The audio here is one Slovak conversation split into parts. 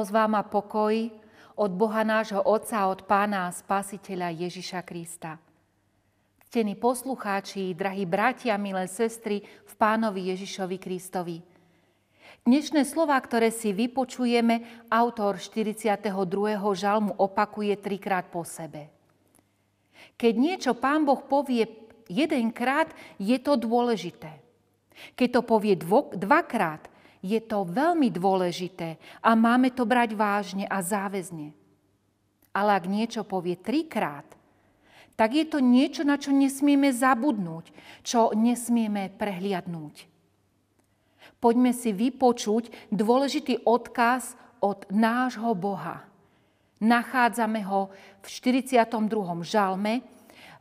Milosť vám a pokoj od Boha nášho Otca, od Pána a Spasiteľa Ježiša Krista. Ctení poslucháči, drahí bratia, milé sestry v Pánovi Ježišovi Kristovi. Dnešné slova, ktoré si vypočujeme, autor 42. žalmu opakuje trikrát po sebe. Keď niečo Pán Boh povie jedenkrát, je to dôležité. Keď to povie dvo, dvakrát, je to veľmi dôležité a máme to brať vážne a záväzne. Ale ak niečo povie trikrát, tak je to niečo, na čo nesmieme zabudnúť, čo nesmieme prehliadnúť. Poďme si vypočuť dôležitý odkaz od nášho Boha. Nachádzame ho v 42. žalme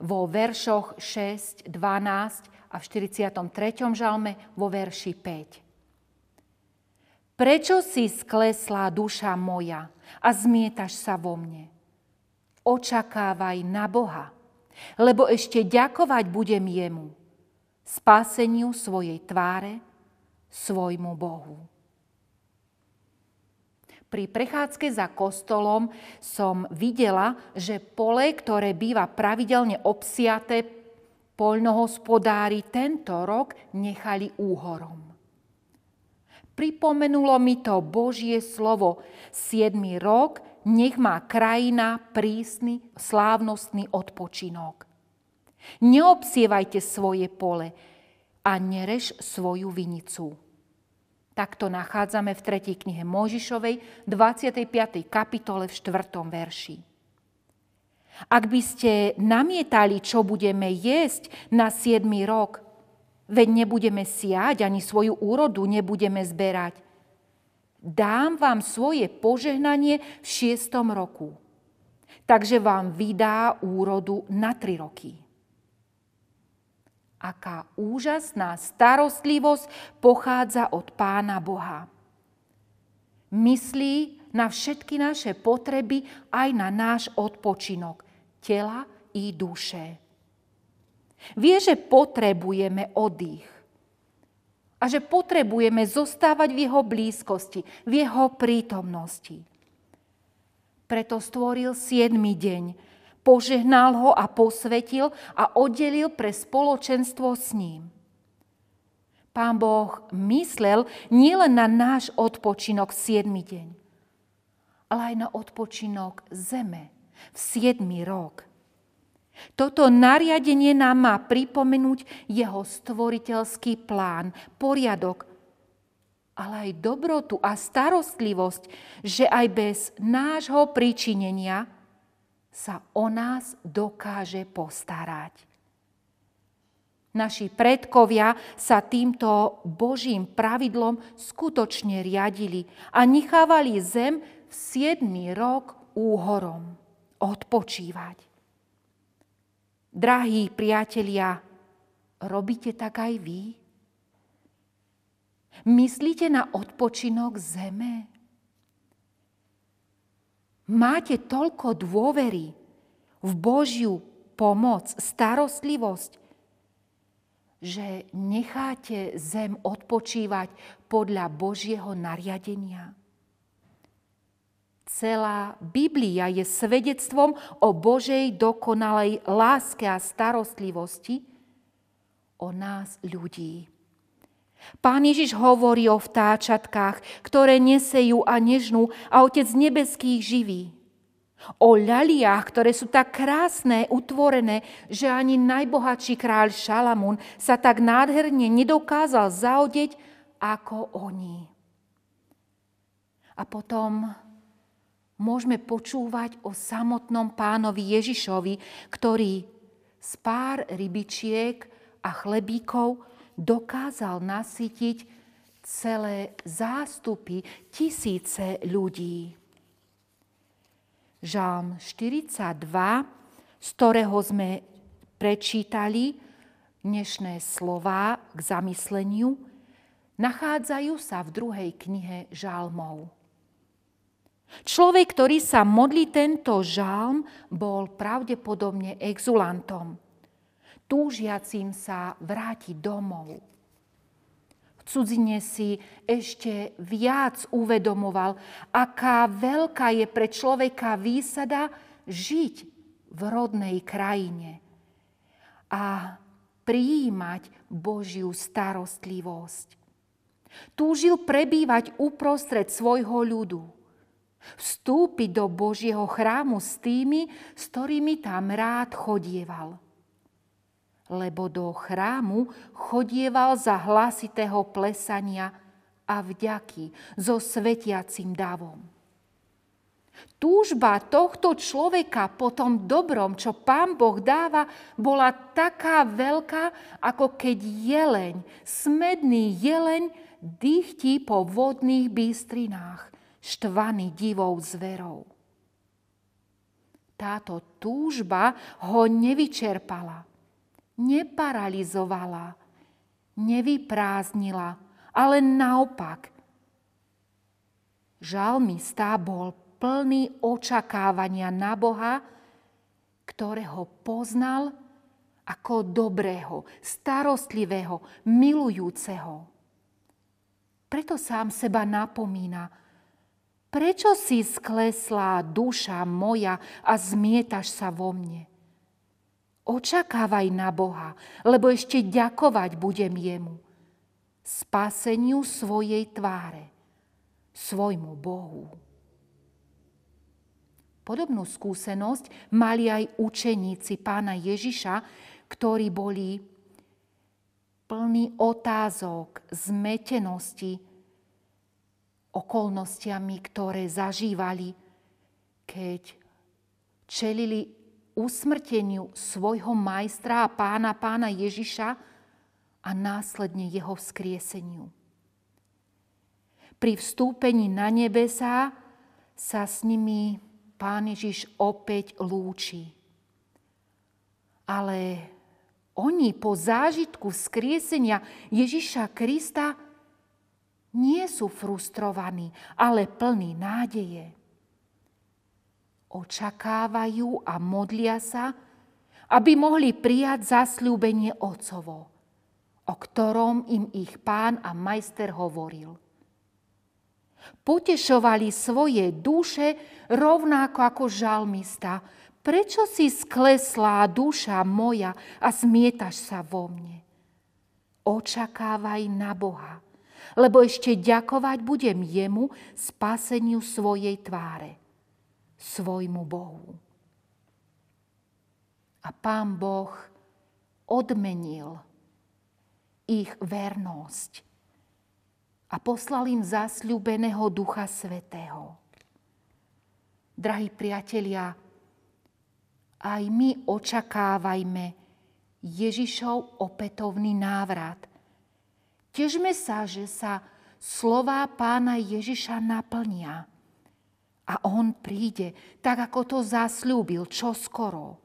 vo veršoch 6, 12 a v 43. žalme vo verši 5. Prečo si sklesla duša moja a zmietaš sa vo mne? Očakávaj na Boha, lebo ešte ďakovať budem jemu, spáseniu svojej tváre, svojmu Bohu. Pri prechádzke za kostolom som videla, že pole, ktoré býva pravidelne obsiaté, poľnohospodári tento rok nechali úhorom. Pripomenulo mi to Božie slovo. Siedmy rok nech má krajina prísny, slávnostný odpočinok. Neobsievajte svoje pole a nereš svoju vinicu. Takto nachádzame v 3. knihe Mojžišovej, 25. kapitole v 4. verši. Ak by ste namietali, čo budeme jesť na 7. rok, Veď nebudeme siať, ani svoju úrodu nebudeme zberať. Dám vám svoje požehnanie v šiestom roku. Takže vám vydá úrodu na tri roky. Aká úžasná starostlivosť pochádza od Pána Boha. Myslí na všetky naše potreby aj na náš odpočinok tela i duše. Vie, že potrebujeme oddych. A že potrebujeme zostávať v jeho blízkosti, v jeho prítomnosti. Preto stvoril siedmy deň, požehnal ho a posvetil a oddelil pre spoločenstvo s ním. Pán Boh myslel nielen na náš odpočinok v siedmy deň, ale aj na odpočinok zeme v siedmy rok. Toto nariadenie nám má pripomenúť jeho stvoriteľský plán, poriadok, ale aj dobrotu a starostlivosť, že aj bez nášho pričinenia sa o nás dokáže postarať. Naši predkovia sa týmto Božím pravidlom skutočne riadili a nechávali zem v 7. rok úhorom odpočívať. Drahí priatelia, robíte tak aj vy? Myslíte na odpočinok zeme? Máte toľko dôvery v Božiu pomoc, starostlivosť, že necháte zem odpočívať podľa Božieho nariadenia? Celá Biblia je svedectvom o Božej dokonalej láske a starostlivosti o nás ľudí. Pán Ježiš hovorí o vtáčatkách, ktoré nesejú a nežnú a Otec nebeských živí. O ľaliách, ktoré sú tak krásne, utvorené, že ani najbohatší kráľ Šalamún sa tak nádherne nedokázal zaodeť ako oni. A potom môžeme počúvať o samotnom pánovi Ježišovi, ktorý z pár rybičiek a chlebíkov dokázal nasytiť celé zástupy tisíce ľudí. Žalm 42, z ktorého sme prečítali dnešné slova k zamysleniu, nachádzajú sa v druhej knihe žalmov. Človek, ktorý sa modlí tento žalm, bol pravdepodobne exulantom, túžiacím sa vrátiť domov. cudzine si ešte viac uvedomoval, aká veľká je pre človeka výsada žiť v rodnej krajine a prijímať Božiu starostlivosť. Túžil prebývať uprostred svojho ľudu. Vstúpiť do Božieho chrámu s tými, s ktorými tam rád chodieval. Lebo do chrámu chodieval za hlasitého plesania a vďaky so svetiacim davom. Túžba tohto človeka po tom dobrom, čo pán Boh dáva, bola taká veľká, ako keď jeleň, smedný jeleň, dýchti po vodných bystrinách, štvaný divou zverou. Táto túžba ho nevyčerpala, neparalizovala, nevyprázdnila, ale naopak. Žalmista bol plný očakávania na Boha, ktorého poznal ako dobrého, starostlivého, milujúceho. Preto sám seba napomína, prečo si skleslá duša moja a zmietaš sa vo mne? Očakávaj na Boha, lebo ešte ďakovať budem jemu. Spaseniu svojej tváre, svojmu Bohu. Podobnú skúsenosť mali aj učeníci pána Ježiša, ktorí boli plní otázok, zmetenosti, okolnostiami, ktoré zažívali, keď čelili usmrteniu svojho majstra a pána pána Ježiša a následne jeho vzkrieseniu. Pri vstúpení na nebesá sa s nimi pán Ježiš opäť lúči. Ale oni po zážitku skriesenia Ježiša Krista nie sú frustrovaní, ale plní nádeje. Očakávajú a modlia sa, aby mohli prijať zasľúbenie Otcovo, o ktorom im ich pán a majster hovoril – potešovali svoje duše rovnako ako žalmista. Prečo si skleslá duša moja a zmietaš sa vo mne? Očakávaj na Boha, lebo ešte ďakovať budem jemu spaseniu svojej tváre, svojmu Bohu. A pán Boh odmenil ich vernosť a poslal im zasľúbeného Ducha Svetého. Drahí priatelia, aj my očakávajme Ježišov opätovný návrat. Težme sa, že sa slová pána Ježiša naplnia a on príde, tak ako to zasľúbil, čo skoro.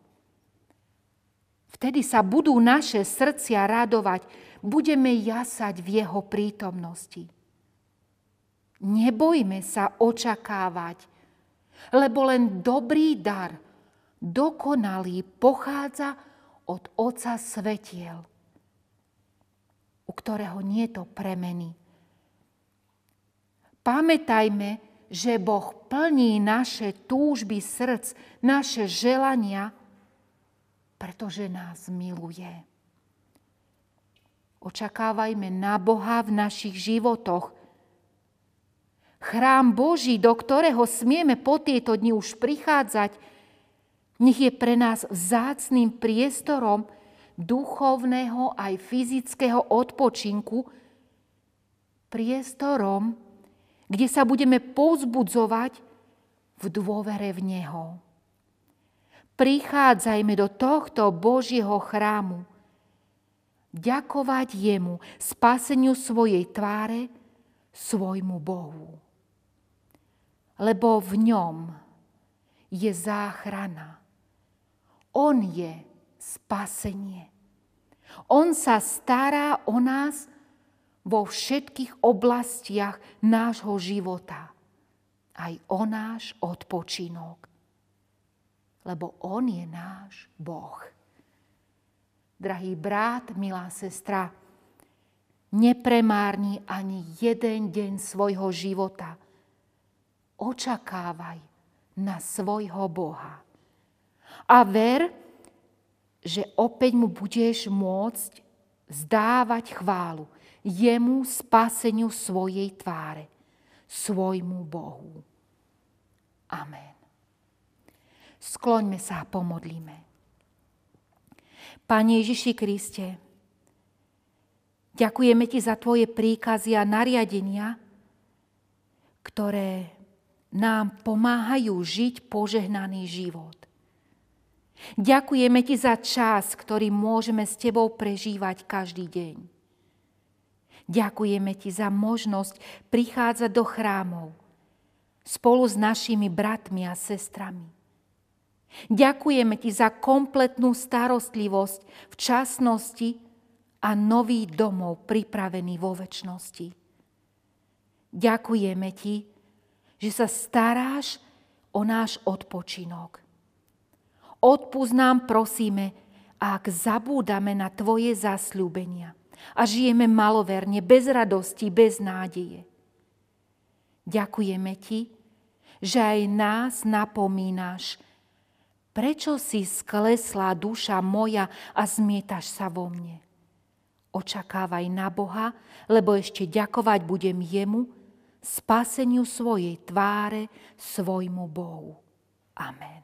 Vtedy sa budú naše srdcia radovať, budeme jasať v jeho prítomnosti. Nebojme sa očakávať, lebo len dobrý dar, dokonalý, pochádza od Otca svetiel, u ktorého nie to premeny. Pamätajme, že Boh plní naše túžby srdc, naše želania, pretože nás miluje. Očakávajme na Boha v našich životoch – chrám Boží, do ktorého smieme po tieto dni už prichádzať, nech je pre nás vzácným priestorom duchovného aj fyzického odpočinku, priestorom, kde sa budeme povzbudzovať v dôvere v Neho. Prichádzajme do tohto Božieho chrámu, ďakovať Jemu, spaseniu svojej tváre, svojmu Bohu lebo v ňom je záchrana. On je spasenie. On sa stará o nás vo všetkých oblastiach nášho života. Aj o náš odpočinok. Lebo On je náš Boh. Drahý brat, milá sestra, nepremárni ani jeden deň svojho života. Očakávaj na svojho Boha. A ver, že opäť mu budeš môcť zdávať chválu jemu spaseniu svojej tváre, svojmu Bohu. Amen. Skloňme sa a pomodlíme. Pane Ježiši Kriste, ďakujeme Ti za Tvoje príkazy a nariadenia, ktoré nám pomáhajú žiť požehnaný život. Ďakujeme Ti za čas, ktorý môžeme s Tebou prežívať každý deň. Ďakujeme Ti za možnosť prichádzať do chrámov spolu s našimi bratmi a sestrami. Ďakujeme Ti za kompletnú starostlivosť v časnosti a nový domov pripravený vo väčšnosti. Ďakujeme Ti, že sa staráš o náš odpočinok. Odpúsť nám, prosíme, ak zabúdame na Tvoje zasľúbenia a žijeme maloverne, bez radosti, bez nádeje. Ďakujeme Ti, že aj nás napomínaš, prečo si sklesla duša moja a zmietaš sa vo mne. Očakávaj na Boha, lebo ešte ďakovať budem Jemu, spaseniu svojej tváre, svojmu Bohu. Amen.